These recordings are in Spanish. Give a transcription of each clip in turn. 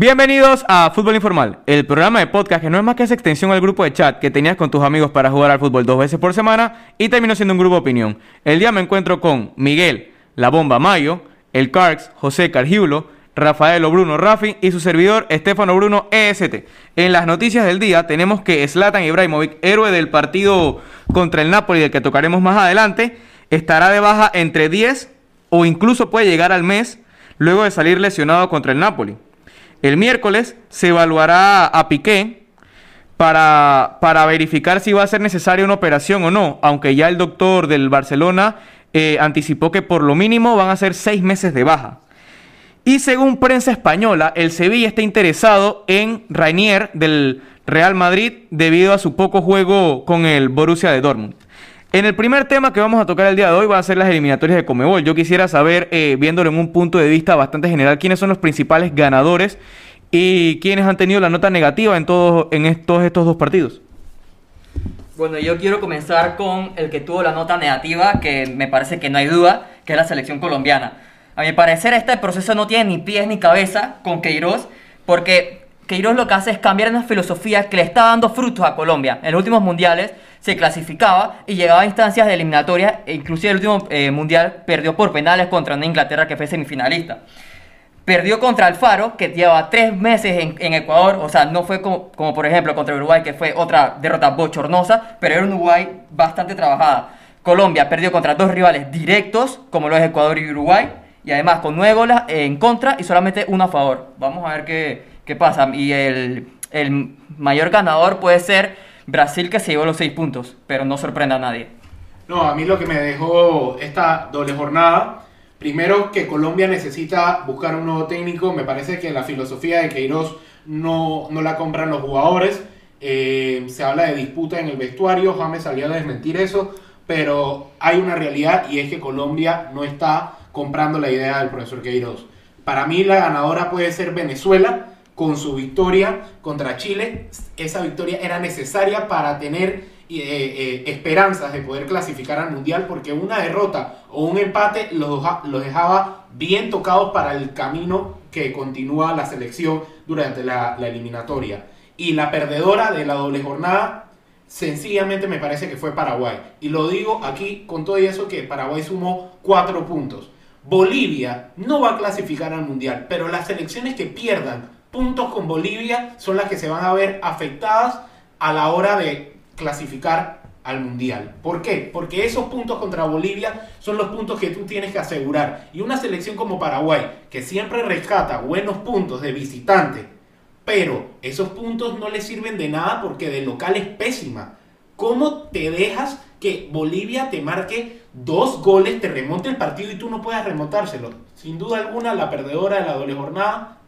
Bienvenidos a Fútbol Informal, el programa de podcast que no es más que esa extensión al grupo de chat que tenías con tus amigos para jugar al fútbol dos veces por semana y terminó siendo un grupo de opinión. El día me encuentro con Miguel, La Bomba Mayo, el Carx, José Cargiulo, Rafael Bruno Rafi y su servidor Estefano Bruno EST. En las noticias del día tenemos que Zlatan Ibrahimovic, héroe del partido contra el Napoli del que tocaremos más adelante, estará de baja entre 10 o incluso puede llegar al mes luego de salir lesionado contra el Napoli. El miércoles se evaluará a Piqué para, para, verificar si va a ser necesaria una operación o no, aunque ya el doctor del Barcelona eh, anticipó que por lo mínimo van a ser seis meses de baja. Y según prensa española, el Sevilla está interesado en Rainier del Real Madrid debido a su poco juego con el Borussia de Dortmund. En el primer tema que vamos a tocar el día de hoy van a ser las eliminatorias de Comebol. Yo quisiera saber, eh, viéndolo en un punto de vista bastante general, quiénes son los principales ganadores y quiénes han tenido la nota negativa en todos, en todos estos dos partidos. Bueno, yo quiero comenzar con el que tuvo la nota negativa, que me parece que no hay duda, que es la selección colombiana. A mi parecer este proceso no tiene ni pies ni cabeza con Queiroz, porque Queiroz lo que hace es cambiar una filosofía que le está dando frutos a Colombia. En los últimos mundiales se clasificaba y llegaba a instancias de eliminatoria, e inclusive el último eh, mundial perdió por penales contra una Inglaterra que fue semifinalista. Perdió contra Alfaro, que lleva tres meses en, Ecuador, o sea, no fue como, por ejemplo contra Uruguay, que fue otra derrota bochornosa, pero era un Uruguay bastante trabajada. Colombia perdió contra dos rivales directos, como lo es Ecuador y Uruguay, y además con nueve goles en contra y solamente uno a favor. Vamos a ver qué, qué pasa. Y el, el mayor ganador puede ser Brasil que se llevó los seis puntos, pero no sorprenda a nadie. No, a mí lo que me dejó esta doble jornada, primero que Colombia necesita buscar un nuevo técnico, me parece que la filosofía de Queiroz no, no la compran los jugadores, eh, se habla de disputa en el vestuario, James salió a desmentir eso, pero hay una realidad y es que Colombia no está comprando la idea del profesor Queiroz. Para mí la ganadora puede ser Venezuela, con su victoria contra Chile. Esa victoria era necesaria para tener eh, eh, esperanzas de poder clasificar al Mundial porque una derrota o un empate los, los dejaba bien tocados para el camino que continúa la selección durante la, la eliminatoria. Y la perdedora de la doble jornada sencillamente me parece que fue Paraguay. Y lo digo aquí con todo eso que Paraguay sumó cuatro puntos. Bolivia no va a clasificar al Mundial, pero las selecciones que pierdan puntos con Bolivia son las que se van a ver afectadas a la hora de clasificar al Mundial. ¿Por qué? Porque esos puntos contra Bolivia son los puntos que tú tienes que asegurar. Y una selección como Paraguay, que siempre rescata buenos puntos de visitante, pero esos puntos no le sirven de nada porque de local es pésima. ¿Cómo te dejas que Bolivia te marque dos goles, te remonte el partido y tú no puedas remontárselo? Sin duda alguna, la perdedora de la doble jornada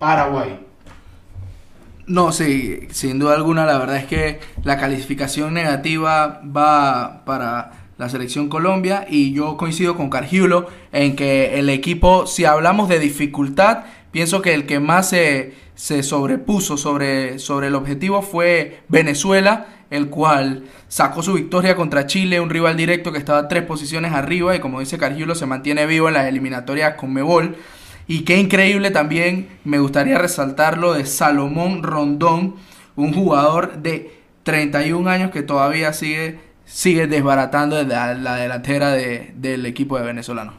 Paraguay. No, sí, sin duda alguna, la verdad es que la calificación negativa va para la selección Colombia y yo coincido con Cargiulo en que el equipo, si hablamos de dificultad, pienso que el que más se, se sobrepuso sobre, sobre el objetivo fue Venezuela, el cual sacó su victoria contra Chile, un rival directo que estaba tres posiciones arriba y como dice Cargiulo se mantiene vivo en las eliminatorias con Mebol. Y qué increíble también, me gustaría resaltar lo de Salomón Rondón, un jugador de 31 años que todavía sigue, sigue desbaratando la, la delantera del equipo de venezolano.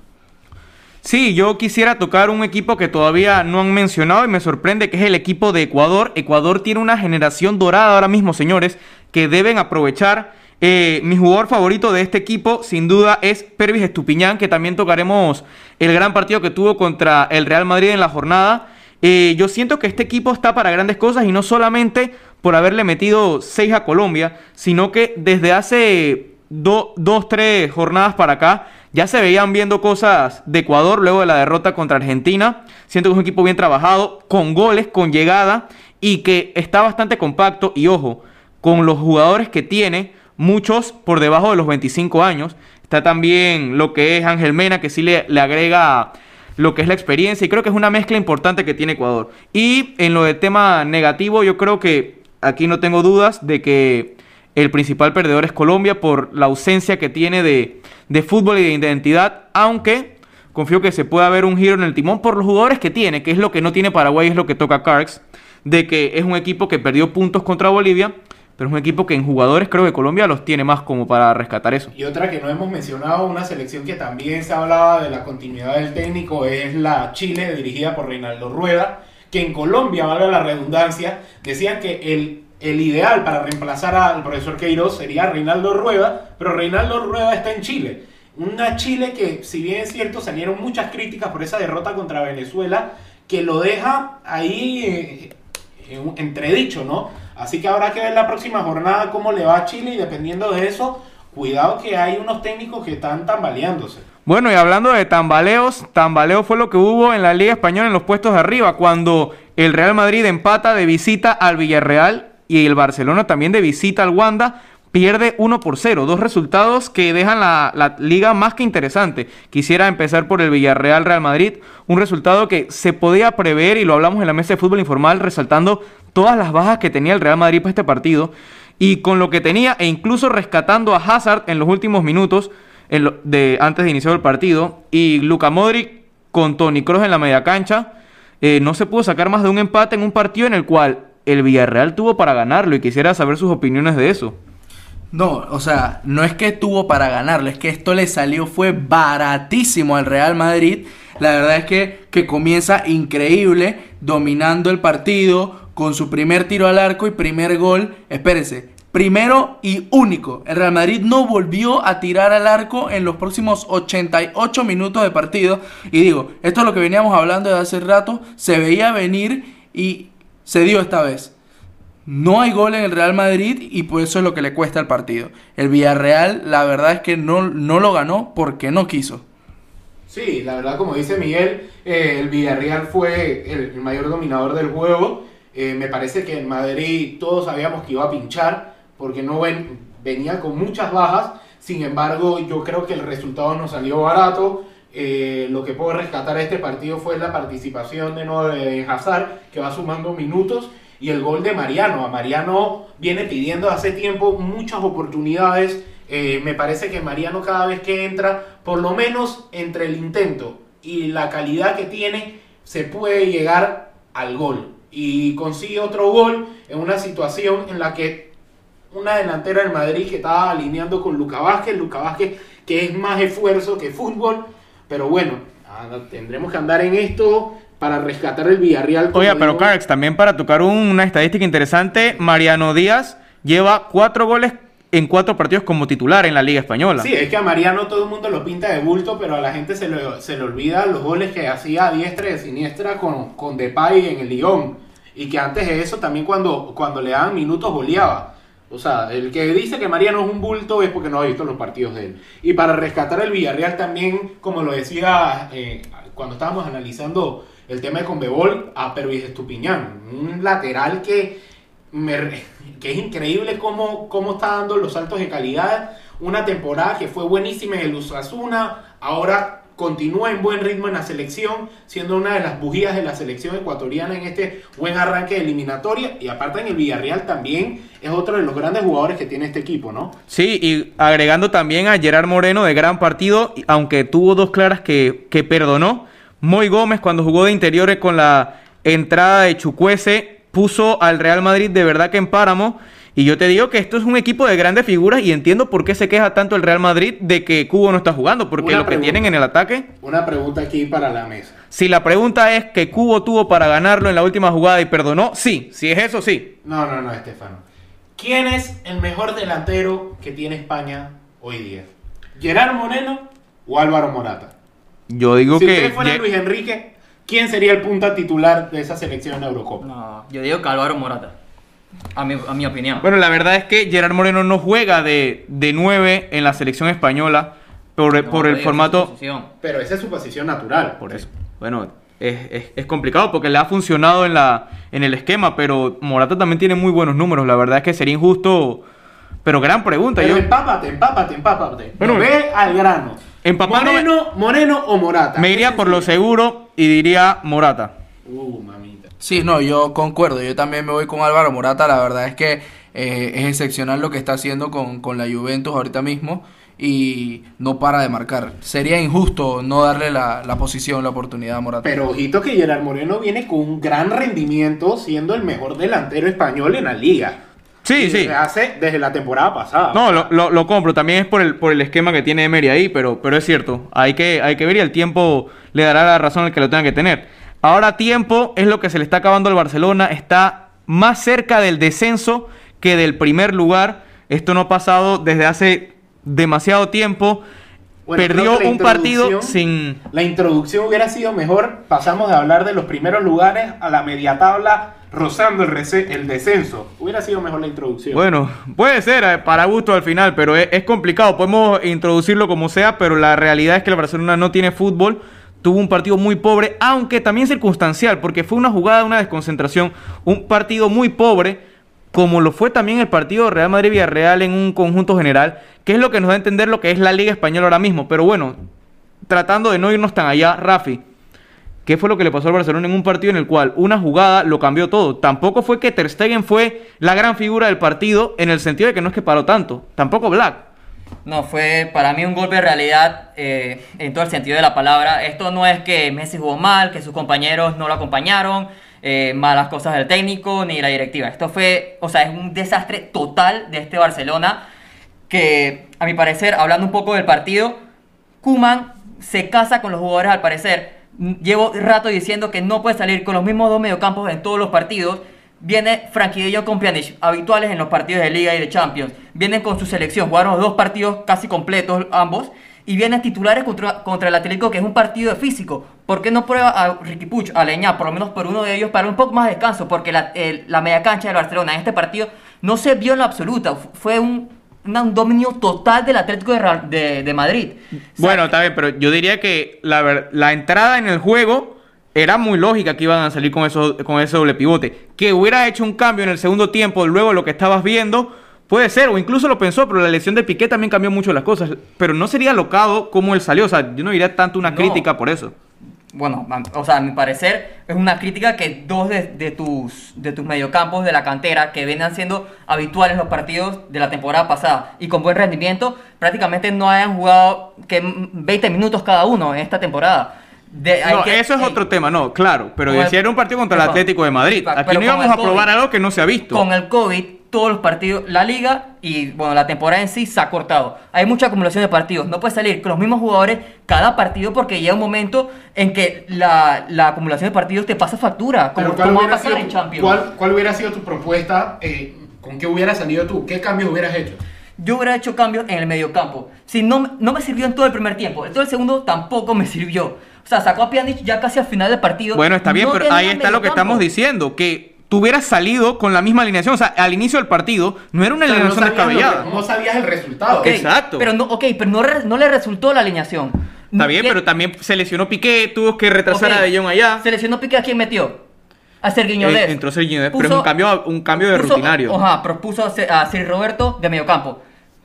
Sí, yo quisiera tocar un equipo que todavía no han mencionado y me sorprende que es el equipo de Ecuador. Ecuador tiene una generación dorada ahora mismo, señores, que deben aprovechar eh, mi jugador favorito de este equipo, sin duda, es Pervis Estupiñán, que también tocaremos el gran partido que tuvo contra el Real Madrid en la jornada. Eh, yo siento que este equipo está para grandes cosas y no solamente por haberle metido 6 a Colombia, sino que desde hace dos, tres jornadas para acá ya se veían viendo cosas de Ecuador luego de la derrota contra Argentina. Siento que es un equipo bien trabajado, con goles, con llegada y que está bastante compacto y ojo, con los jugadores que tiene muchos por debajo de los 25 años. Está también lo que es Ángel Mena, que sí le, le agrega lo que es la experiencia y creo que es una mezcla importante que tiene Ecuador. Y en lo del tema negativo, yo creo que aquí no tengo dudas de que el principal perdedor es Colombia por la ausencia que tiene de, de fútbol y de identidad, aunque confío que se pueda ver un giro en el timón por los jugadores que tiene, que es lo que no tiene Paraguay, es lo que toca Carx, de que es un equipo que perdió puntos contra Bolivia, pero es un equipo que en jugadores creo que Colombia los tiene más como para rescatar eso. Y otra que no hemos mencionado, una selección que también se hablaba de la continuidad del técnico, es la Chile, dirigida por Reinaldo Rueda, que en Colombia, valga la redundancia, decían que el, el ideal para reemplazar al profesor Queiroz sería Reinaldo Rueda, pero Reinaldo Rueda está en Chile. Una Chile que, si bien es cierto, salieron muchas críticas por esa derrota contra Venezuela, que lo deja ahí eh, en- entredicho, ¿no? Así que habrá que ver la próxima jornada cómo le va a Chile y dependiendo de eso, cuidado que hay unos técnicos que están tambaleándose. Bueno, y hablando de tambaleos, tambaleo fue lo que hubo en la Liga Española en los puestos de arriba, cuando el Real Madrid empata de visita al Villarreal y el Barcelona también de visita al Wanda, pierde 1 por 0. Dos resultados que dejan la, la liga más que interesante. Quisiera empezar por el Villarreal Real Madrid, un resultado que se podía prever y lo hablamos en la mesa de fútbol informal, resaltando todas las bajas que tenía el Real Madrid para este partido. Y con lo que tenía, e incluso rescatando a Hazard en los últimos minutos, en lo- de, antes de iniciar el partido. Y Luka Modric con Tony Kroos en la media cancha. eh, no se pudo sacar más de un empate en un partido en el cual el Villarreal tuvo para ganarlo. Y quisiera saber sus opiniones de eso. No, o sea, no es que tuvo para ganarlo, es que esto le salió, fue baratísimo al Real Madrid. La verdad es que, que comienza increíble, dominando el partido, con su primer tiro al arco y primer gol. Espérense, primero y único. El Real Madrid no volvió a tirar al arco en los próximos 88 minutos de partido. Y digo, esto es lo que veníamos hablando de hace rato, se veía venir y se dio esta vez. No hay gol en el Real Madrid y por eso es lo que le cuesta el partido. El Villarreal, la verdad es que no, no lo ganó porque no quiso. Sí, la verdad, como dice Miguel, eh, el Villarreal fue el, mayor dominador del juego. Eh, me parece que en Madrid todos sabíamos que iba a pinchar porque no ven- venía con muchas bajas. Sin embargo, yo creo que el resultado nos salió barato. Eh, lo que puedo rescatar de este partido fue la participación de nuevo de Hazard, que va sumando minutos, y el gol de Mariano. A Mariano viene pidiendo hace tiempo muchas oportunidades. Eh, me parece que Mariano cada vez que entra, por lo menos entre el intento y la calidad que tiene, se puede llegar al gol. Y consigue otro gol en una situación en la que una delantera del Madrid que estaba alineando con Luca Vázquez, Luca Vázquez que es más esfuerzo que fútbol, pero bueno, ah, tendremos que andar en esto para rescatar el Villarreal. Oye, pero. Carx, también para tocar un- una estadística interesante, Mariano Díaz lleva cuatro goles en cuatro partidos como titular en la Liga Española. Sí, es que a Mariano todo el mundo lo pinta de bulto, pero a la gente se le, se le olvida los goles que hacía a diestra y de siniestra con, con Depay en el Lyon. Y que antes de eso también cuando, cuando le daban minutos goleaba. O sea, el que dice que Mariano es un bulto es porque no ha visto los partidos de él. Y para rescatar el Villarreal también, como lo decía eh, cuando estábamos analizando el tema de Conbebol, a Pervis Estupiñán. Un lateral que me que es increíble cómo, cómo está dando los saltos de calidad. Una temporada que fue buenísima en el Osasuna, ahora continúa en buen ritmo en la selección, siendo una de las bujías de la selección ecuatoriana en este buen arranque de eliminatoria. Y aparte en el Villarreal también es otro de los grandes jugadores que tiene este equipo, ¿no? Sí, y agregando también a Gerard Moreno de gran partido, aunque tuvo dos claras que, que perdonó. Moy Gómez cuando jugó de interiores con la entrada de Chucuese puso al Real Madrid de verdad que en páramo. Y yo te digo que esto es un equipo de grandes figuras y entiendo por qué se queja tanto el Real Madrid de que Cubo no está jugando, porque Una lo que pregunta. tienen en el ataque... Una pregunta aquí para la mesa. Si la pregunta es que Cubo tuvo para ganarlo en la última jugada y perdonó, sí, si es eso, sí. No, no, no, Estefano. ¿Quién es el mejor delantero que tiene España hoy día? ¿Gerard Moreno o Álvaro Morata? Yo digo si que... usted fuera Luis Enrique, ¿quién sería el punta titular de esa selección en la Eurocopa? No, yo digo que Álvaro Morata. A mi, a mi opinión. Bueno, la verdad es que Gerard Moreno no juega de, de 9 en la selección española por, No, por el formato... Pero esa es su posición natural. Por eso. Bueno, es, es- es complicado porque le ha funcionado en, la, en el esquema, pero Morata también tiene muy buenos números. La verdad es que sería injusto... Pero gran pregunta. Pero Yo, empápate, empápate, empápate. Bueno, ve al grano. Empapándome- Moreno, Moreno o Morata. me iría por lo seguro y diría Morata. Uh, mamita. Sí, no, yo concuerdo. Yo también me voy con Álvaro Morata. La verdad es que eh, es excepcional lo que está haciendo con, con la Juventus ahorita mismo. y no para de marcar. Sería injusto no darle la, la posición, la oportunidad a Morata. Pero ojito que Gerard Moreno viene con un gran rendimiento siendo el mejor delantero español en la liga. Sí, Y sí. desde hace desde la temporada pasada. No, lo, lo- lo compro. También es por el, por el esquema que tiene Emery ahí, pero, pero es cierto. Hay que, hay que ver y el tiempo le dará la razón al que lo tenga que tener. Ahora tiempo es lo que se le está acabando al Barcelona. Está más cerca del descenso que del primer lugar. Esto no ha pasado desde hace demasiado tiempo. Bueno, Perdió un partido sin... La introducción hubiera sido mejor. Pasamos de hablar de los primeros lugares a la media tabla, rozando el, el descenso. Hubiera sido mejor la introducción. Bueno, puede ser eh, para gusto al final, pero es, complicado. Podemos introducirlo como sea, pero la realidad es que el Barcelona no tiene fútbol. Tuvo un partido muy pobre, aunque también circunstancial, porque fue una jugada, una desconcentración, un partido muy pobre, como lo fue también el partido Real Madrid-Villarreal en un conjunto general, que es lo que nos da a entender lo que es la Liga Española ahora mismo. Pero bueno, tratando de no irnos tan allá, Rafi, ¿Qué fue lo que le pasó al Barcelona en un partido en el cual una jugada lo cambió todo? Tampoco fue que Ter Stegen fue la gran figura del partido en el sentido de que no es que paró tanto. Tampoco Black. No, fue para mí un golpe de realidad eh, en todo el sentido de la palabra. Esto no es que Messi jugó mal, que sus compañeros no lo acompañaron, eh, malas cosas del técnico ni la directiva. Esto fue, o sea, es un desastre total de este Barcelona que, a mi parecer, hablando un poco del partido, Kuman se casa con los jugadores al parecer. Llevo rato diciendo que no puede salir con los mismos dos mediocampos en todos los partidos. Viene Frankie de Jong con Pjanic, habituales en los partidos de Liga y de Champions. Vienen con su selección, jugaron dos partidos casi completos ambos. Y vienen titulares contra, contra el Atlético, que es un partido de físico. ¿Por qué no prueba a Ricky Puch, a Leña, por lo menos por uno de ellos, para un poco más de descanso? Porque la, la media cancha del Barcelona en este partido no se vio en lo absoluto. Fu- Fue un, un dominio total del Atlético de, de- de Madrid. O sea, Bueno, está bien, pero yo diría que la, la entrada en el juego era muy lógica que iban a salir con, eso, con ese doble pivote. Que hubiera hecho un cambio en el segundo tiempo, luego de lo que estabas viendo, puede ser, o incluso lo pensó, pero la elección de Piqué también cambió mucho las cosas. Pero no sería locado como él salió, o sea, yo no diría tanto una No. crítica por eso. Bueno, o sea, a mi parecer es una crítica que dos de, de tus, de tus mediocampos de la cantera que venían siendo habituales los partidos de la temporada pasada y con buen rendimiento, prácticamente no hayan jugado que m- 20 minutos cada uno en esta temporada. De- No, que- eso es eh, otro tema, no, claro. Pero el- decía era un partido contra el. Atlético de Madrid. Aquí no íbamos a probar algo que no se ha visto. Con el COVID, todos los partidos, la liga y bueno, la temporada en sí se ha cortado. Hay mucha acumulación de partidos. No puedes salir con los mismos jugadores cada partido porque llega un momento en que la, la acumulación de partidos te pasa factura. Como, ¿cuál como va a pasar sido en Champions. ¿cuál, cuál hubiera sido tu propuesta? eh, ¿Con qué hubieras salido tú? ¿Qué cambios hubieras hecho? Yo hubiera hecho cambios en el mediocampo. Si no, me- no me sirvió en todo el primer tiempo, en todo el segundo tampoco me sirvió. O sea, sacó a Pjanic ya casi al final del partido. Bueno, está bien, No pero ahí está lo que estamos diciendo, que tú hubieras salido con la misma alineación. O sea, al inicio del partido no era una O sea, no alineación sabías, lo descabellada. que- no sabías el resultado. Ok, Exacto. Pero no, ok, pero no, re- no le resultó la alineación. Está bien, ¿Qué- pero también se lesionó Piqué, tuvo que retrasar Ok, a De Jong allá. Seleccionó Piqué a quién metió. A Sergiño Eh, entró Sergiño pero es un cambio, un cambio de puso- rutinario. Ajá, propuso a, Sir Roberto de mediocampo.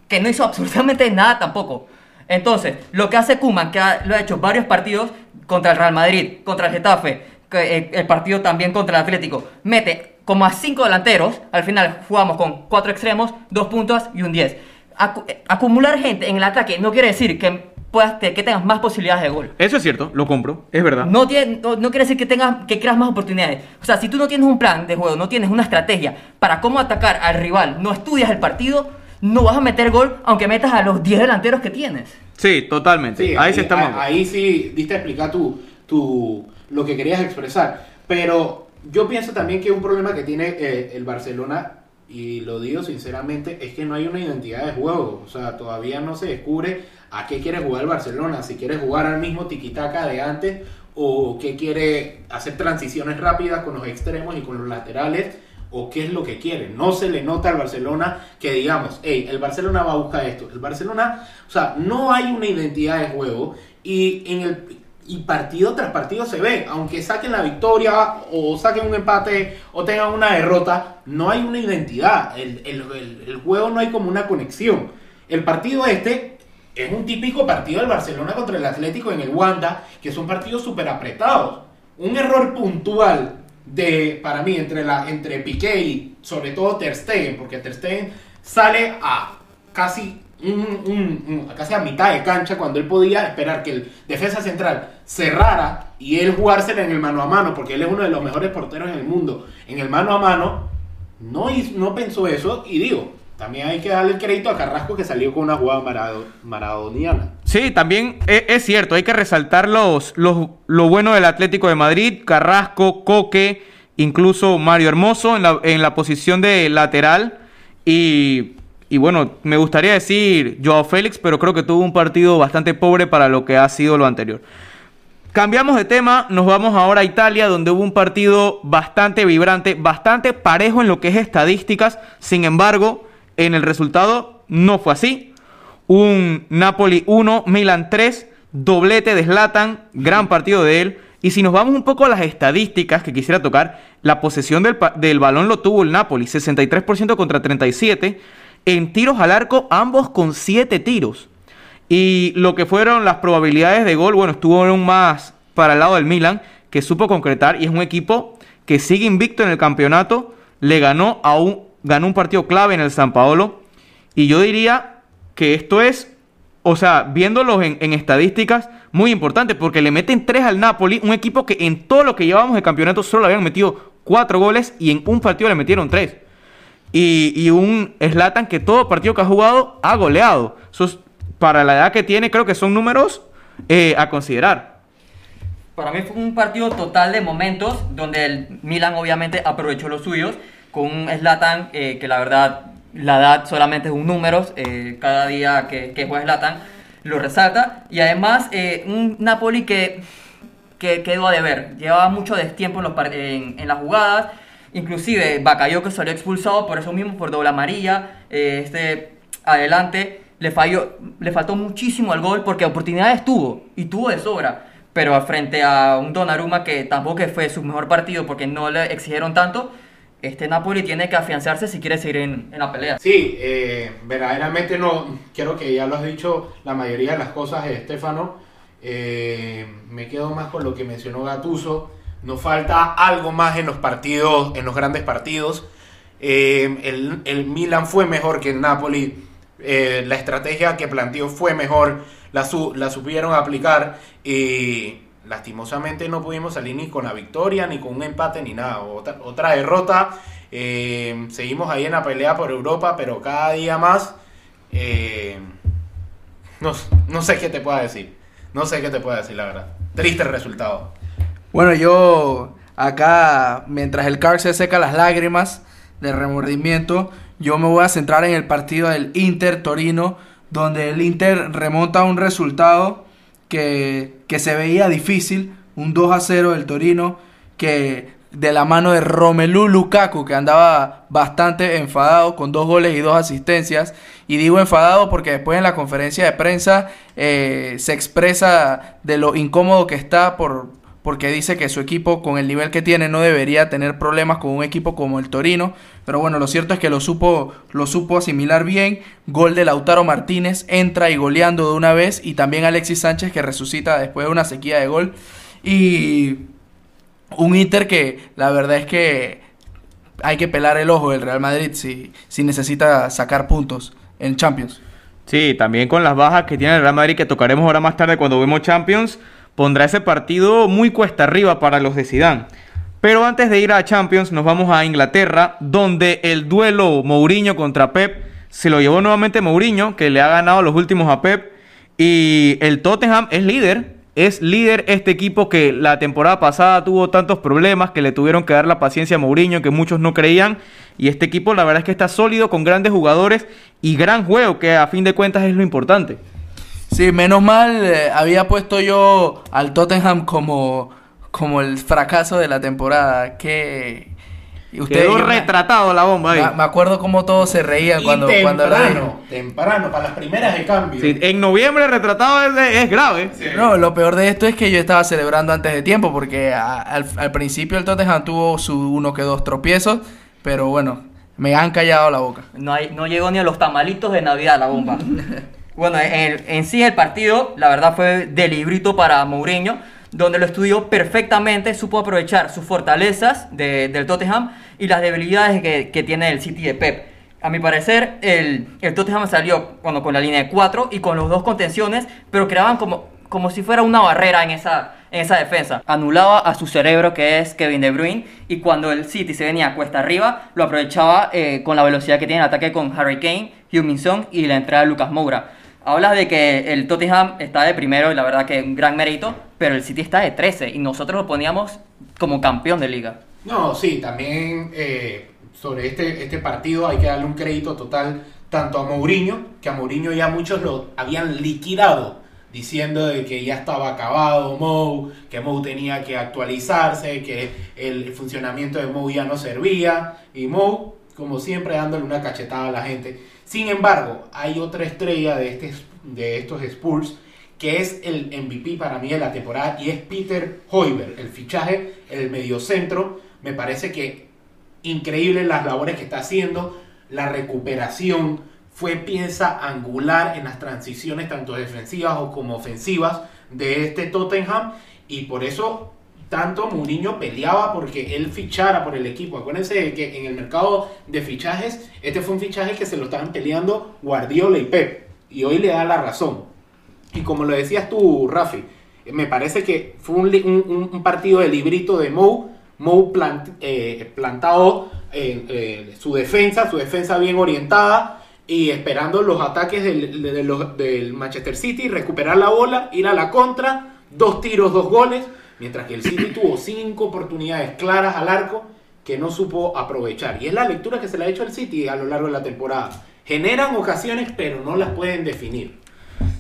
Que no hizo absolutamente nada tampoco. Entonces, lo que hace Kuman, que ha- lo ha hecho varios partidos contra el Real Madrid, contra el Getafe, el partido también contra el Atlético, mete como a cinco delanteros. Al final jugamos con cuatro extremos, dos puntos y un 10. Acu- eh, acumular gente en el ataque no quiere decir que, puedas, te- que tengas más posibilidades de gol. Eso es cierto, lo compro, es verdad. No, tiene, no, no quiere decir que tengas que creas más oportunidades. O sea, si tú no tienes un plan de juego, no tienes una estrategia para cómo atacar al rival, no estudias el partido, no vas a meter gol aunque metas a los 10 delanteros que tienes. Sí, totalmente. Sí, ahí, sí estamos. a- ahí sí diste a explicar tu, tu, lo que querías expresar. Pero yo pienso también que un problema que tiene eh, el Barcelona, y lo digo sinceramente, es que no hay una identidad de juego. O sea, todavía no se descubre a qué quiere jugar el Barcelona. Si quiere jugar al mismo tiquitaca de antes o que quiere hacer transiciones rápidas con los extremos y con los laterales. O qué es lo que quiere. No se le nota al Barcelona que digamos, hey, el Barcelona va a buscar esto. El Barcelona, o sea, no hay una identidad de juego y en el y partido tras partido se ve, aunque saquen la victoria o saquen un empate o tengan una derrota, no hay una identidad. El, el- el- juego no hay como una conexión. El partido este es un típico partido del Barcelona contra el Atlético en el Wanda, que son partidos súper apretados. Un error puntual de, para mí, entre, la, entre Piqué y sobre todo Ter Stegen, porque Ter Stegen sale a casi un- un- un- casi a mitad de cancha cuando él podía esperar que el defensa central cerrara y él jugársela en el mano a mano, porque él es uno de los mejores porteros en el mundo, en el mano a mano, no, no pensó eso y digo, también hay que darle el crédito a Carrasco que salió con una jugada marado- maradoniana. Sí, también e- es, cierto, hay que resaltar los, los- lo bueno del Atlético de Madrid, Carrasco, Coque, incluso Mario Hermoso en la, en la posición de lateral. Y, y bueno, me gustaría decir Joao Félix, pero creo que tuvo un partido bastante pobre para lo que ha sido lo anterior. Cambiamos de tema, nos vamos ahora a Italia, donde hubo un partido bastante vibrante, bastante parejo en lo que es estadísticas. Sin embargo, en el resultado no fue así. Un Napoli 1, Milan 3, doblete de Zlatan, gran partido de él. Y si nos vamos un poco a las estadísticas que quisiera tocar, la posesión del, del balón lo tuvo el Napoli, 63% contra 37. En tiros al arco, ambos con 7 tiros. Y lo que fueron las probabilidades de gol, bueno, estuvo aún más para el lado del Milan, que supo concretar y es un equipo que sigue invicto en el campeonato, le ganó a un, ganó un partido clave en el San Paolo. Y yo diría que esto es, o sea, viéndolos en, en estadísticas, muy importante, porque le meten 3 al Napoli, un equipo que en todo lo que llevábamos de campeonato solo le habían metido 4 goles y en un partido le metieron 3. Y, y un Slatan que todo partido que ha jugado ha goleado. Eso es- para la edad que tiene, creo que son números eh, a considerar. Para mí fue un partido total de momentos donde el Milan obviamente aprovechó los suyos con un Zlatan eh, que la verdad la edad solamente es un número, eh, cada día que, que juega Zlatan lo resalta. Y además eh, un Napoli que, que quedó a deber, llevaba mucho destiempo en, las jugadas, inclusive Bakayoko salió expulsado por eso mismo, por doble amarilla, este adelante le falló, le faltó muchísimo al gol porque oportunidades tuvo y tuvo de sobra. Pero frente a un Donnarumma que tampoco fue su mejor partido porque no le exigieron tanto, este Napoli tiene que afianzarse si quiere seguir en, en la pelea. Sí, eh, verdaderamente no, creo que ya lo has dicho la mayoría de las cosas, eh, Estefano. Eh, me quedo más con lo que mencionó Gatuso. Nos falta algo más en los partidos, en los grandes partidos. Eh, el, el Milan fue mejor que el Napoli. Eh, la estrategia que planteó fue mejor. La, su- la supieron aplicar. Y lastimosamente no pudimos salir ni con la victoria, ni con un empate, ni nada. Otra, otra derrota. Eh, seguimos ahí en la pelea por Europa, pero cada día más. eh, no, no sé qué te pueda decir. No sé qué te pueda decir, la verdad. Triste resultado. Bueno, yo acá, mientras el Car se seca las lágrimas de remordimiento, yo me voy a centrar en el partido del Inter Torino, donde el Inter remonta un resultado que, que se veía difícil, un 2 a 0 del Torino, que de la mano de Romelu Lukaku, que andaba bastante enfadado con dos goles y dos asistencias. Y digo enfadado porque después en la conferencia de prensa eh, se expresa de lo incómodo que está por, porque dice que su equipo con el nivel que tiene no debería tener problemas con un equipo como el Torino. Pero bueno, lo cierto es que lo supo, lo supo asimilar bien. Gol de Lautaro Martínez, entra y goleando de una vez. Y también Alexis Sánchez que resucita después de una sequía de gol. Y un Inter que la verdad es que hay que pelar el ojo del Real Madrid si, si necesita sacar puntos en Champions. Sí, también con las bajas que tiene el Real Madrid, que tocaremos ahora más tarde cuando vemos Champions, pondrá ese partido muy cuesta arriba para los de Zidane. Pero antes de ir a Champions, nos vamos a Inglaterra, donde el duelo Mourinho contra Pep se lo llevó nuevamente Mourinho, que le ha ganado los últimos a Pep. Y el Tottenham es líder, es líder este equipo que la temporada pasada tuvo tantos problemas que le tuvieron que dar la paciencia a Mourinho, que muchos no creían. Y este equipo la verdad es que está sólido, con grandes jugadores y gran juego, que a fin de cuentas es lo importante. Sí, menos mal eh, había puesto yo al Tottenham como, como el fracaso de la temporada. Que y Quedó retratado la bomba ahí. me, acuerdo cómo todos se reían Y cuando, cuando temprano, temprano, para las primeras de cambio. Sí, en noviembre retratado es, es grave. No, lo peor de esto es que yo estaba celebrando antes de tiempo porque a- al, al principio el Tottenham tuvo su uno que dos tropiezos, pero bueno, me han callado la boca. No, hay, no llegó ni a los tamalitos de Navidad la bomba. bueno, en, en sí el partido, la verdad fue de librito para Mourinho, donde lo estudió perfectamente, supo aprovechar sus fortalezas de- del Tottenham y las debilidades que, que tiene el City de Pep. A mi parecer, el, el Tottenham salió cuando con la línea de 4 y con los dos contenciones, pero creaban como, como si fuera una barrera en esa, en esa defensa. Anulaba a su cerebro, que es Kevin De Bruyne, y cuando el City se venía cuesta arriba, lo aprovechaba eh, con la velocidad que tiene el ataque con Harry Kane, Heung-Min Son y la entrada de Lucas Moura. Hablas de que el Tottenham está de primero y la verdad que un gran mérito, pero el City está de 13 y nosotros lo poníamos como campeón de liga. No, sí, también eh, sobre este, este partido hay que darle un crédito total tanto a Mourinho, que a Mourinho ya muchos lo habían liquidado, diciendo de que ya estaba acabado Mou, que Mou tenía que actualizarse, que el funcionamiento de Mou ya no servía, y Mou, como siempre, dándole una cachetada a la gente. Sin embargo, hay otra estrella de, este, de estos Spurs que es el MVP para mí de la temporada y es Peter Hoiber, el fichaje, el mediocentro. Me parece que increíble las labores que está haciendo, la recuperación, fue pieza angular en las transiciones tanto defensivas como ofensivas de este Tottenham y por eso tanto Mourinho peleaba porque él fichara por el equipo. Acuérdense que en el mercado de fichajes, este fue un fichaje que se lo estaban peleando Guardiola y Pep. Y hoy le da la razón. Y como lo decías tú, Rafi, me parece que fue un, partido de librito de Mou. Mou eh, plantado en eh, su defensa, su defensa bien orientada y esperando los ataques del, del Manchester City, recuperar la bola, ir a la contra, dos tiros, dos goles Mientras que el City tuvo cinco oportunidades claras al arco que no supo aprovechar. Y es la lectura que se le ha hecho al City a lo largo de la temporada. Generan ocasiones, pero no las pueden definir.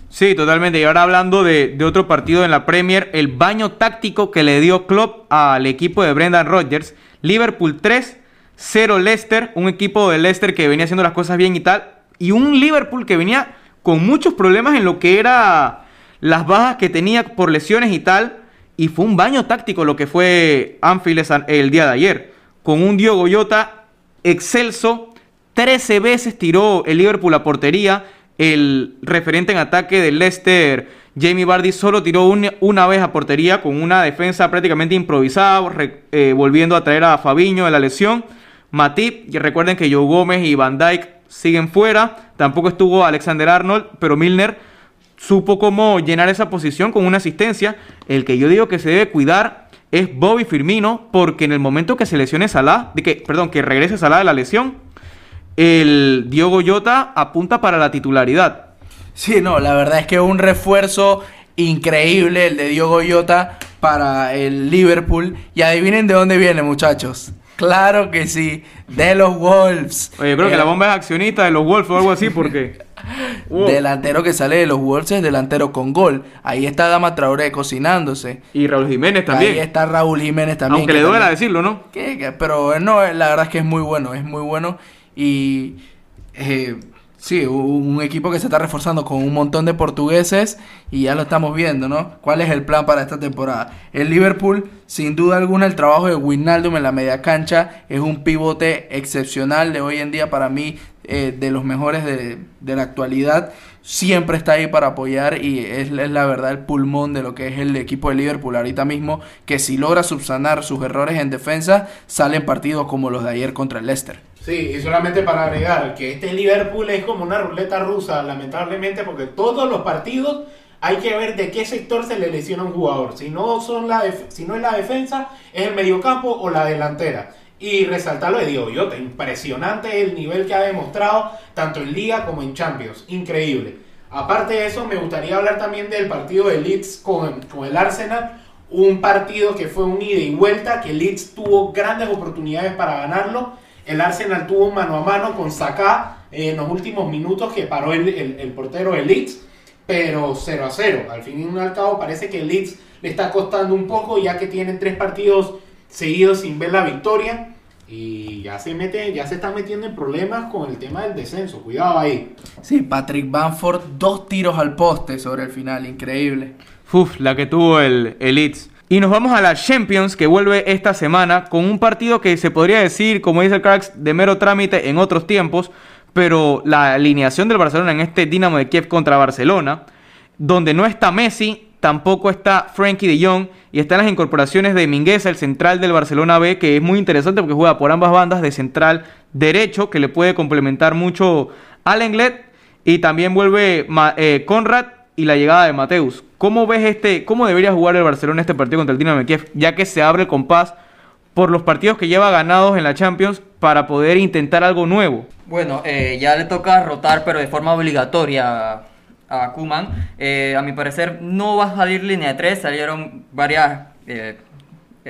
Sí, totalmente. Y ahora hablando de, otro partido en la Premier, el baño táctico que le dio Klopp al equipo de Brendan Rodgers. Liverpool 3, 0 Leicester, un equipo de Leicester que venía haciendo las cosas bien y tal. Y un Liverpool que venía con muchos problemas en lo que era las bajas que tenía por lesiones y tal. Y fue un baño táctico lo que fue Anfield el día de ayer. Con un Diogo Goyota excelso. 13 veces tiró el Liverpool a portería. El referente en ataque del Leicester, Jamie Vardy, solo tiró una vez a portería con una defensa prácticamente improvisada, eh, volviendo a traer a Fabiño de la lesión. Matip, y recuerden que Joe Gómez y Van Dyke siguen fuera. Tampoco estuvo Alexander Arnold, pero Milner supo cómo llenar esa posición con una asistencia. El que yo digo que se debe cuidar es Bobby Firmino, porque en el momento que se lesione Salah, de que, perdón, que regrese Salah de la lesión, el Diogo Jota apunta para la titularidad. Sí, no, la verdad es que un refuerzo increíble el de Diogo Jota para el Liverpool. Y adivinen de dónde viene, muchachos. Claro que sí, de los Wolves. Oye, yo creo que la bomba es accionista de los Wolves o algo así, porque Delantero que sale de los Wolves es delantero con gol. Ahí está Dama Traoré cocinándose. Y Raúl Jiménez también. Ahí está Raúl Jiménez también. Aunque le duela decirlo, ¿no? pero no, la verdad es que es muy bueno, es muy bueno. Y eh, Sí, un equipo que se está reforzando con un montón de portugueses y ya lo estamos viendo, ¿no? ¿Cuál es el plan para esta temporada? El Liverpool, sin duda alguna, el trabajo de Wijnaldum en la media cancha es un pivote excepcional de hoy en día para mí, eh, de los mejores de, la actualidad. Siempre está ahí para apoyar y es, es, la verdad el pulmón de lo que es el equipo de Liverpool ahorita mismo, que si logra subsanar sus errores en defensa, salen partidos como los de ayer contra el Leicester. Sí, y solamente para agregar que este Liverpool es como una ruleta rusa, lamentablemente, porque todos los partidos hay que ver de qué sector se le lesiona un jugador. Si no, son la si no es la defensa, es el mediocampo o la delantera. Y resaltar lo de Diego Yota, impresionante el nivel que ha demostrado tanto en Liga como en Champions, increíble. Aparte de eso, me gustaría hablar también del partido de Leeds con, con el Arsenal, un partido que fue un ida y vuelta, que Leeds tuvo grandes oportunidades para ganarlo el Arsenal tuvo mano a mano con Saka en los últimos minutos que paró el, portero de Leeds, pero 0 a 0. Al fin y al cabo parece que el Leeds le está costando un poco ya que tienen tres partidos seguidos sin ver la victoria y ya se mete, ya se está metiendo en problemas con el tema del descenso. Cuidado ahí. Sí, Patrick Bamford, dos tiros al poste sobre el final, increíble. Uf, la que tuvo el, el Leeds. Y nos vamos a la Champions que vuelve esta semana con un partido que se podría decir, como dice el Cracks, de mero trámite en otros tiempos, pero la alineación del Barcelona en este Dinamo de Kiev contra Barcelona, donde no está Messi, tampoco está Frankie de Jong y están las incorporaciones de Mingueza, el central del Barcelona B, que es muy interesante porque juega por ambas bandas de central derecho, que le puede complementar mucho al Lenglet y también vuelve eh, Conrad y la llegada de Mateus. ¿Cómo ves este, cómo debería jugar el Barcelona este partido contra el Dinamo Kiev, ya que se abre el compás por los partidos que lleva ganados en la Champions para poder intentar algo nuevo? Bueno, eh, ya le toca rotar, pero de forma obligatoria a Kuman. Eh, a mi parecer no va a salir línea de 3, salieron varias eh,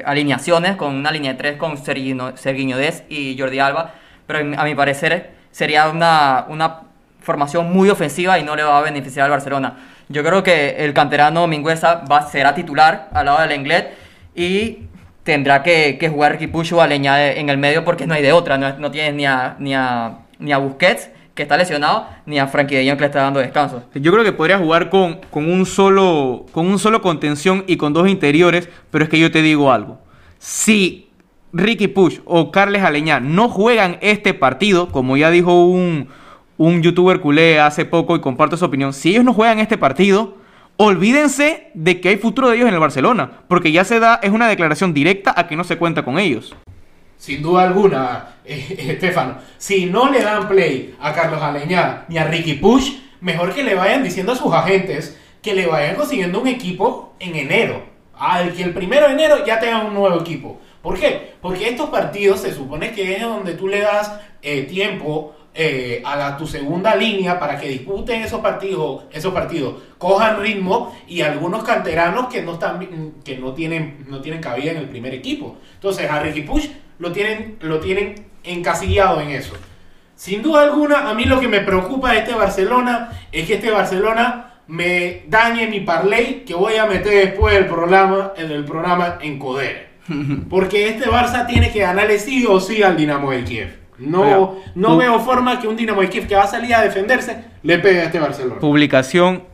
alineaciones con una línea de 3 con Sergiño Des y Jordi Alba, pero a mi parecer sería una, una formación muy ofensiva y no le va a beneficiar al Barcelona. Yo creo que el canterano Mingüesa va, será titular al lado del Englet y tendrá que, jugar Ricky Puch o Aleñá en el medio porque no hay de otra. No, no tienes ni a, ni, a, ni a Busquets, que está lesionado, ni a Frankie de que le está dando descanso. Yo creo que podría jugar con, con, un solo, con un solo contención y con dos interiores, pero es que yo te digo algo. Si Ricky Push o Carles Aleñá no juegan este partido, como ya dijo un un youtuber culé hace poco y comparto su opinión, si ellos no juegan este partido, olvídense de que hay futuro de ellos en el Barcelona, porque ya se da, es una declaración directa a que no se cuenta con ellos. Sin duda alguna, eh, Estefano, si no le dan play a Carlos Aleñá ni a Ricky Push, mejor que le vayan diciendo a sus agentes que le vayan consiguiendo un equipo en enero. Al que el primero de enero ya tenga un nuevo equipo. ¿Por qué? Porque estos partidos se supone que es donde tú le das eh, tiempo eh, a tu segunda línea para que disputen esos partidos, esos partidos, cojan ritmo y algunos canteranos que no están que no tienen no tienen cabida en el primer equipo. Entonces a Ricky Push lo tienen lo tienen encasillado en eso. Sin duda alguna, a mí lo que me preocupa de este Barcelona es que este Barcelona me dañe mi parlay que voy a meter después del programa en el programa en Coder. Porque este Barça tiene que ganarle sí o sí al Dinamo de Kiev. No, no veo forma que un Dinamo de Kiev que va a salir a defenderse le pegue a este Barcelona. Publicación,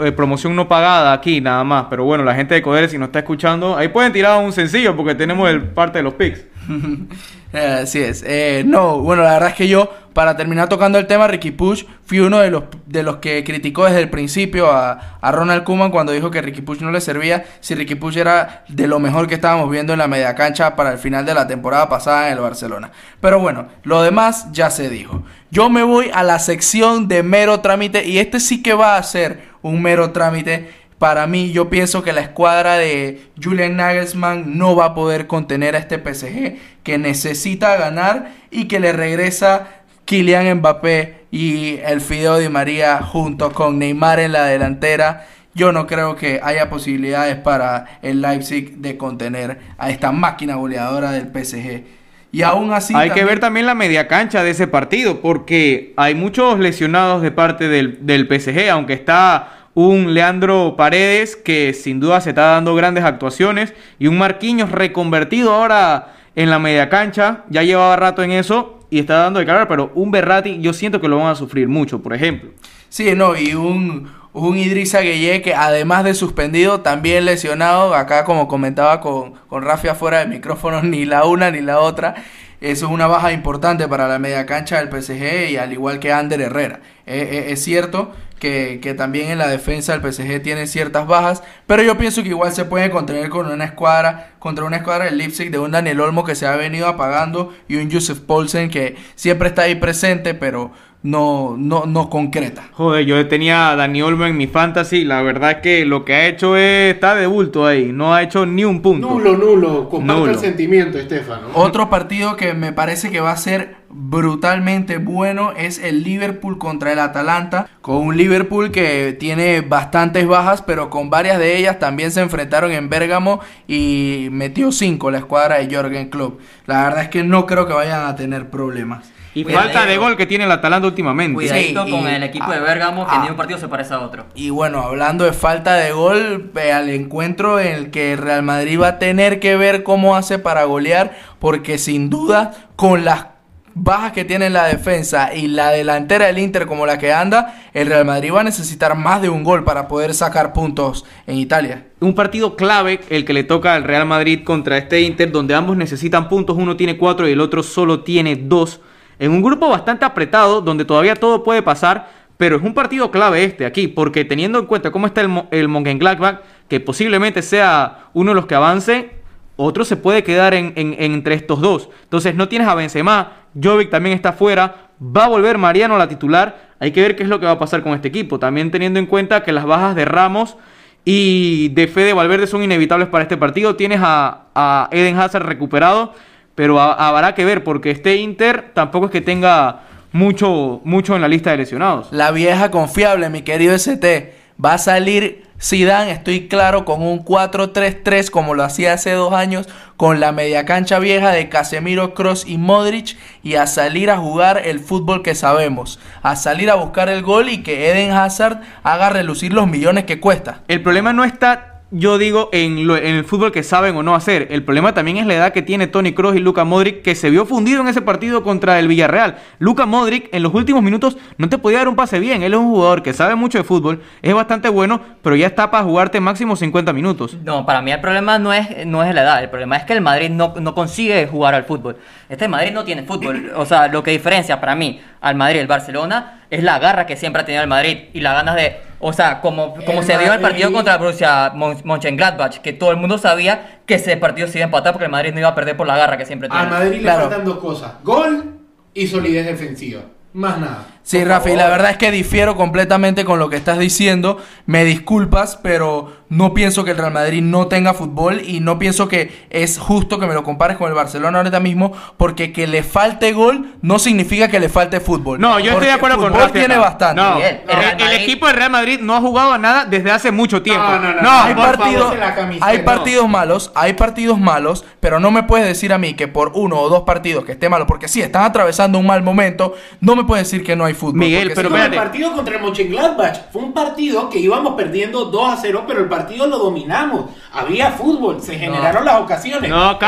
eh, promoción no pagada aquí nada más. Pero bueno, la gente de Coderes, si no está escuchando, ahí pueden tirar un sencillo porque tenemos el parte de los picks. Así es. Eh, no, bueno, la verdad es que yo, para terminar tocando el tema, Ricky Push, fui uno de los, de los que criticó desde el principio a, Ronald Koeman cuando dijo que Ricky Push no le servía, si Ricky Push era de lo mejor que estábamos viendo en la media cancha para el final de la temporada pasada en el Barcelona. Pero bueno, lo demás ya se dijo. Yo me voy a la sección de mero trámite y este sí que va a ser un mero trámite para mí, yo pienso que la escuadra de Julian Nagelsmann no va a poder contener a este PSG que necesita ganar y que le regresa Kylian Mbappé y el Fideo Di María junto con Neymar en la delantera. Yo no creo que haya posibilidades para el Leipzig de contener a esta máquina goleadora del PSG. Y aún así. Hay que ver también la media cancha de ese partido, porque hay muchos lesionados de parte del, del PSG, aunque está un Leandro Paredes que sin duda se está dando grandes actuaciones y un Marquinhos reconvertido ahora en la media cancha, ya llevaba rato en eso y está dando de cara, pero un Berrati yo siento que lo van a sufrir mucho, por ejemplo. Sí, no, y un, un Idrissa Gueye que además de suspendido, también lesionado, acá como comentaba con, con Rafi afuera de micrófono, ni la una ni la otra. Eso es una baja importante para la media cancha del PSG y al igual que Ander Herrera. Eh, eh, es cierto que, que, también en la defensa del PSG tiene ciertas bajas, pero yo pienso que igual se puede contener con una escuadra, contra una escuadra del Leipzig de un Daniel Olmo que se ha venido apagando y un Joseph Paulsen que siempre está ahí presente, pero no, no, no concreta. Joder, yo tenía a Dani Olmo en mi fantasy. La verdad es que lo que ha hecho es, está de bulto ahí. No ha hecho ni un punto. Nulo, nulo. Comparte el sentimiento, Estefano. Otro partido que me parece que va a ser brutalmente bueno es el Liverpool contra el Atalanta. Con un Liverpool que tiene bastantes bajas, pero con varias de ellas también se enfrentaron en Bérgamo y metió 5 la escuadra de Jorgen Klopp. La verdad es que no creo que vayan a tener problemas. Y falta de gol que tiene el Atalanta últimamente. Cuidadito con el equipo de Bergamo, que ni un partido se parece a otro. Y bueno, hablando de falta de gol, al encuentro en el que Real Madrid va a tener que ver cómo hace para golear, porque sin duda, con las bajas que tiene la defensa y la delantera del Inter como la que anda, el Real Madrid va a necesitar más de un gol para poder sacar puntos en Italia. Un partido clave el que le toca al Real Madrid contra este Inter, donde ambos necesitan puntos, uno tiene cuatro y el otro solo tiene dos en un grupo bastante apretado, donde todavía todo puede pasar, pero es un partido clave este aquí, porque teniendo en cuenta cómo está el, el Mönchengladbach, que posiblemente sea uno de los que avance, otro se puede quedar en, en- entre estos dos. Entonces no tienes a Benzema, Jovic también está fuera, va a volver Mariano a la titular. Hay que ver qué es lo que va a pasar con este equipo. También teniendo en cuenta que las bajas de Ramos y de Fede Valverde son inevitables para este partido. Tienes a, Eden Hazard recuperado, pero ha- habrá que ver porque este Inter tampoco es que tenga mucho, mucho en la lista de lesionados. La vieja confiable, mi querido ST. Va a salir Zidane, estoy claro, con un 4-3-3 como lo hacía hace dos años, con la media cancha vieja de Casemiro, Cross y Modric, y a salir a jugar el fútbol que sabemos, a salir a buscar el gol y que Eden Hazard haga relucir los millones que cuesta. El problema no está, yo digo, en, lo- en el fútbol que saben o no hacer. El problema también es la edad que tiene Tony Kroos y Luka Modric, que se vio fundido en ese partido contra el Villarreal. Luka Modric en los últimos minutos no te podía dar un pase bien. Él es un jugador que sabe mucho de fútbol, es bastante bueno, pero ya está para jugarte máximo 50 minutos. No, para mí el problema no es, no es la edad, el problema es que el Madrid no, no consigue jugar al fútbol. Este Madrid no tiene fútbol. O sea, lo que diferencia para mí al Madrid y el Barcelona es la garra que siempre ha tenido el Madrid y las ganas de. O sea, como, como El se vio en el partido contra el Borussia Mon- Mönchengladbach, que todo el mundo sabía que ese partido se iba a empatar porque el Madrid no iba a perder por la garra que siempre tiene. Al Madrid Claro. le faltan dos cosas: gol y solidez defensiva. Más nada. Sí, Rafi, la verdad es que difiero completamente con lo que estás diciendo. Me disculpas, pero no pienso que el Real Madrid no tenga fútbol y no pienso que es justo que me lo compares con el Barcelona ahorita mismo, porque que le falte gol no significa que le falte fútbol. No, yo estoy de acuerdo con Rafi tiene bastante. No, Miguel, el equipo del Real Madrid no ha jugado a nada desde hace mucho tiempo. No, no, no, hay partidos, se la camiseta, hay no. partidos malos, hay partidos malos, pero no me puedes decir a mí que por uno o dos partidos que esté malo, porque sí, están atravesando un mal momento, no me puedes decir que no hay fútbol. Miguel, pero el partido contra el Mönchengladbach fue un partido que íbamos perdiendo 2 a 0, pero el partido lo dominamos. Había fútbol, se generaron las ocasiones. No,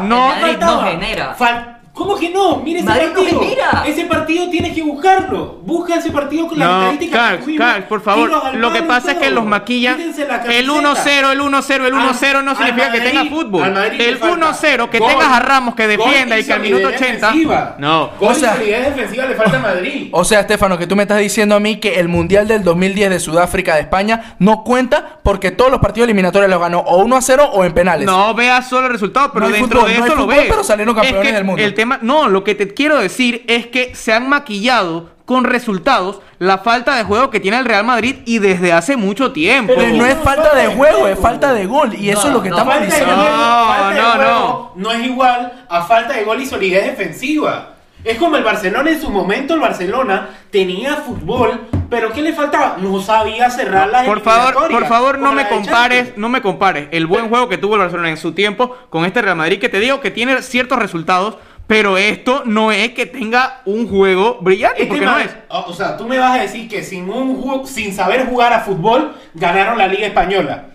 no. ¿Qué Madrid no faltaba? genera. Fal- ¿Cómo que no? Mire ese Madrid no partido. Ese partido tienes que buscarlo. Busca ese partido con las No, estadísticas Carl, que tuvimos. Carl, por favor. Lo que pasa es que los maquillan. El camiseta. 1-0, el 1-0, el 1-0 no significa que tenga fútbol. El falta 1-0, que gol, tengas a Ramos que defienda y que al minuto solidez 80. defensiva. No. Gol O sea- y solidez defensiva le falta a Madrid. O sea, Estefano, que tú me estás diciendo a mí que el Mundial del 2010 de Sudáfrica de España no cuenta porque todos los partidos eliminatorios los ganó o 1 a 0 o en penales. No veas solo el resultado, pero No hay dentro fútbol, de no eso hay lo fútbol, ves. pero salieron campeones Es que del mundo. Tema, no, lo que te quiero decir es que se han maquillado con resultados la falta de juego que tiene el Real Madrid y desde hace mucho tiempo. Pero no es falta de juego, es falta de gol. Y eso No, es lo que no, estamos diciendo. No, falta de no, juego no es igual a falta de gol y solidez defensiva. Es como el Barcelona en su momento, el Barcelona tenía fútbol, pero ¿qué le faltaba? No sabía cerrar las Por favor, por favor, no me compares, no me compares el buen juego que tuvo el Barcelona en su tiempo con este Real Madrid que te digo que tiene ciertos resultados, pero esto no es que tenga un juego brillante, Este porque no es. o sea, tú me vas a decir que sin un ju- sin saber jugar a fútbol ganaron la Liga Española.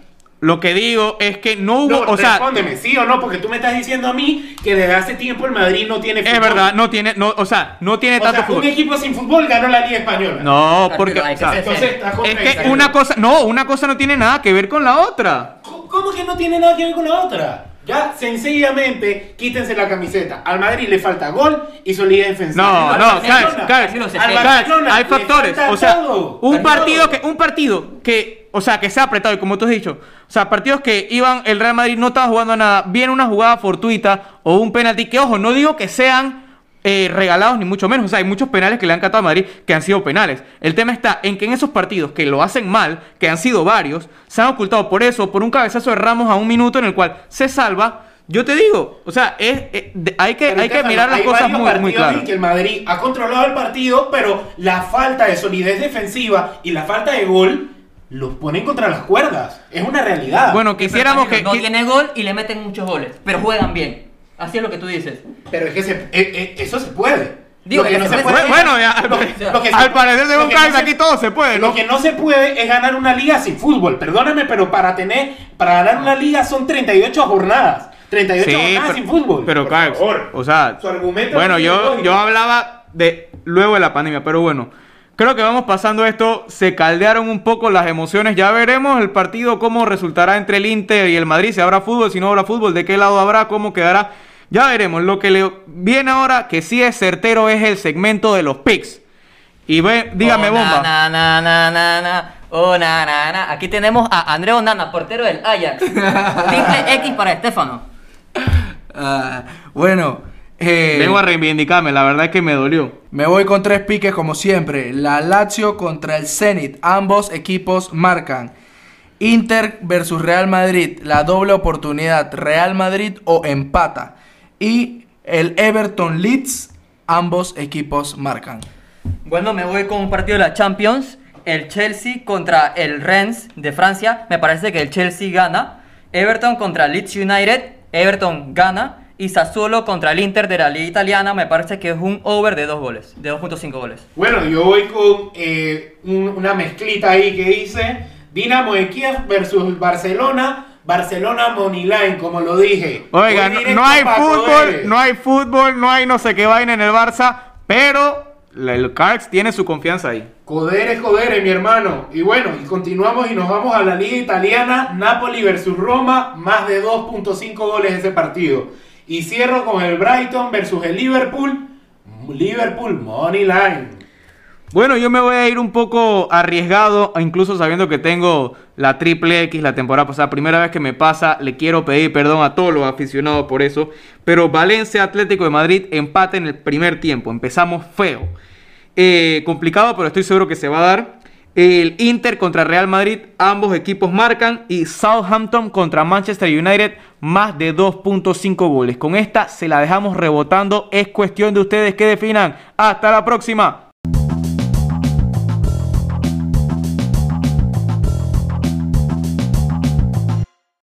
Lo que digo es que no hubo, No, o sea, respóndeme, sí o no, porque tú me estás diciendo a mí que desde hace tiempo el Madrid no tiene fútbol. es verdad, no tiene, no, o sea, no tiene O tanto sea, un fútbol. equipo sin fútbol ganó la Liga Española. No, Pero porque o sea, Entonces, estás es que una cosa, no, una cosa no tiene nada que ver con la otra. ¿Cómo cómo que no tiene nada que ver con la otra? Ya, sencillamente, quítense la camiseta. Al Madrid le falta gol y solidez defensiva. No, no, Barcelona hay factores, o sea, todo. un partido que un partido que, o sea, que sea apretado y como tú has dicho, o sea, partidos que iban el Real Madrid no estaba jugando a nada, viene una jugada fortuita o un penalti que ojo, no digo que sean eh, regalados ni mucho menos, o sea, hay muchos penales que le han catado a Madrid que han sido penales. El tema está en que en esos partidos que lo hacen mal, que han sido varios, se han ocultado por eso, por un cabezazo de Ramos a un minuto en el cual se salva. Yo te digo, o sea, es, es- de- hay que, Pero, hay que mirar las hay cosas muy, muy claras. en que el Madrid ha controlado el partido, pero la falta de solidez defensiva y la falta de gol los ponen contra las cuerdas. Es una realidad. Bueno, quisiéramos que... No que- tiene gol y le meten muchos goles, pero juegan bien. Así es lo que tú dices. pero es que se- eh, eh, eso se puede. Digo Lo que que no se se puede. puede. Bueno, ya, al, lo que- lo que se- al parecer de un no se- aquí todo se puede, ¿no? Lo que no se puede es ganar una liga sin fútbol. Perdóname, pero para tener, para ganar una liga son 38 jornadas. 38 Sí, jornadas pero- sin fútbol. Pero, Por Carlos, favor. o sea, Su argumento bueno, yo, yo hablaba de luego de la pandemia, pero bueno, creo que vamos pasando esto, se caldearon un poco las emociones, ya veremos el partido cómo resultará entre el Inter y el Madrid, si habrá fútbol, si no habrá fútbol, de qué lado habrá, cómo quedará, ya veremos. Lo que le viene ahora, que sí es certero, es el segmento de los picks. Y ve, dígame, Oh, bomba. Na, na, na, na, na. Oh, na, na, na. Aquí tenemos a André Onana, portero del Ajax. Triple X para Estefano. Ah, bueno, eh, Vengo a reivindicarme, la verdad es que me dolió. me voy con tres piques como siempre. La Lazio contra el Zenit. Ambos equipos marcan. Inter versus Real Madrid. La doble oportunidad. Real Madrid o empata. Y el Everton Leeds. Ambos equipos marcan. Bueno, me voy con un partido de la Champions. El Chelsea contra el Rennes de Francia. Me parece que el Chelsea gana. Everton contra Leeds United. Everton gana. Y Sassuolo contra el Inter de la Liga Italiana. Me parece que es un over de dos goles. De 2.5 goles. Bueno, yo voy con eh, un- una mezclita ahí que dice Dinamo de Kiev versus Barcelona. Barcelona Moneyline, como lo dije. Oiga, no, hay fútbol, no hay fútbol, no hay no sé qué vaina en el Barça, pero el Cards tiene su confianza ahí. Coderes, Coderes, mi hermano. Y bueno, y continuamos y nos vamos a la Liga Italiana. Napoli versus Roma, más de 2.5 goles ese partido. Y cierro con el Brighton versus el Liverpool. Liverpool Moneyline. Bueno, yo me voy a ir un poco arriesgado, incluso sabiendo que tengo la triple X la temporada pasada. Primera vez que me pasa, le quiero pedir perdón a todos los aficionados por eso. Pero Valencia Atlético de Madrid empate en el primer tiempo. Empezamos feo. Eh, complicado, pero estoy seguro que se va a dar. El Inter contra Real Madrid, ambos equipos marcan. Y Southampton contra Manchester United, más de 2.5 goles. Con esta se la dejamos rebotando. Es cuestión de ustedes que definan. Hasta la próxima.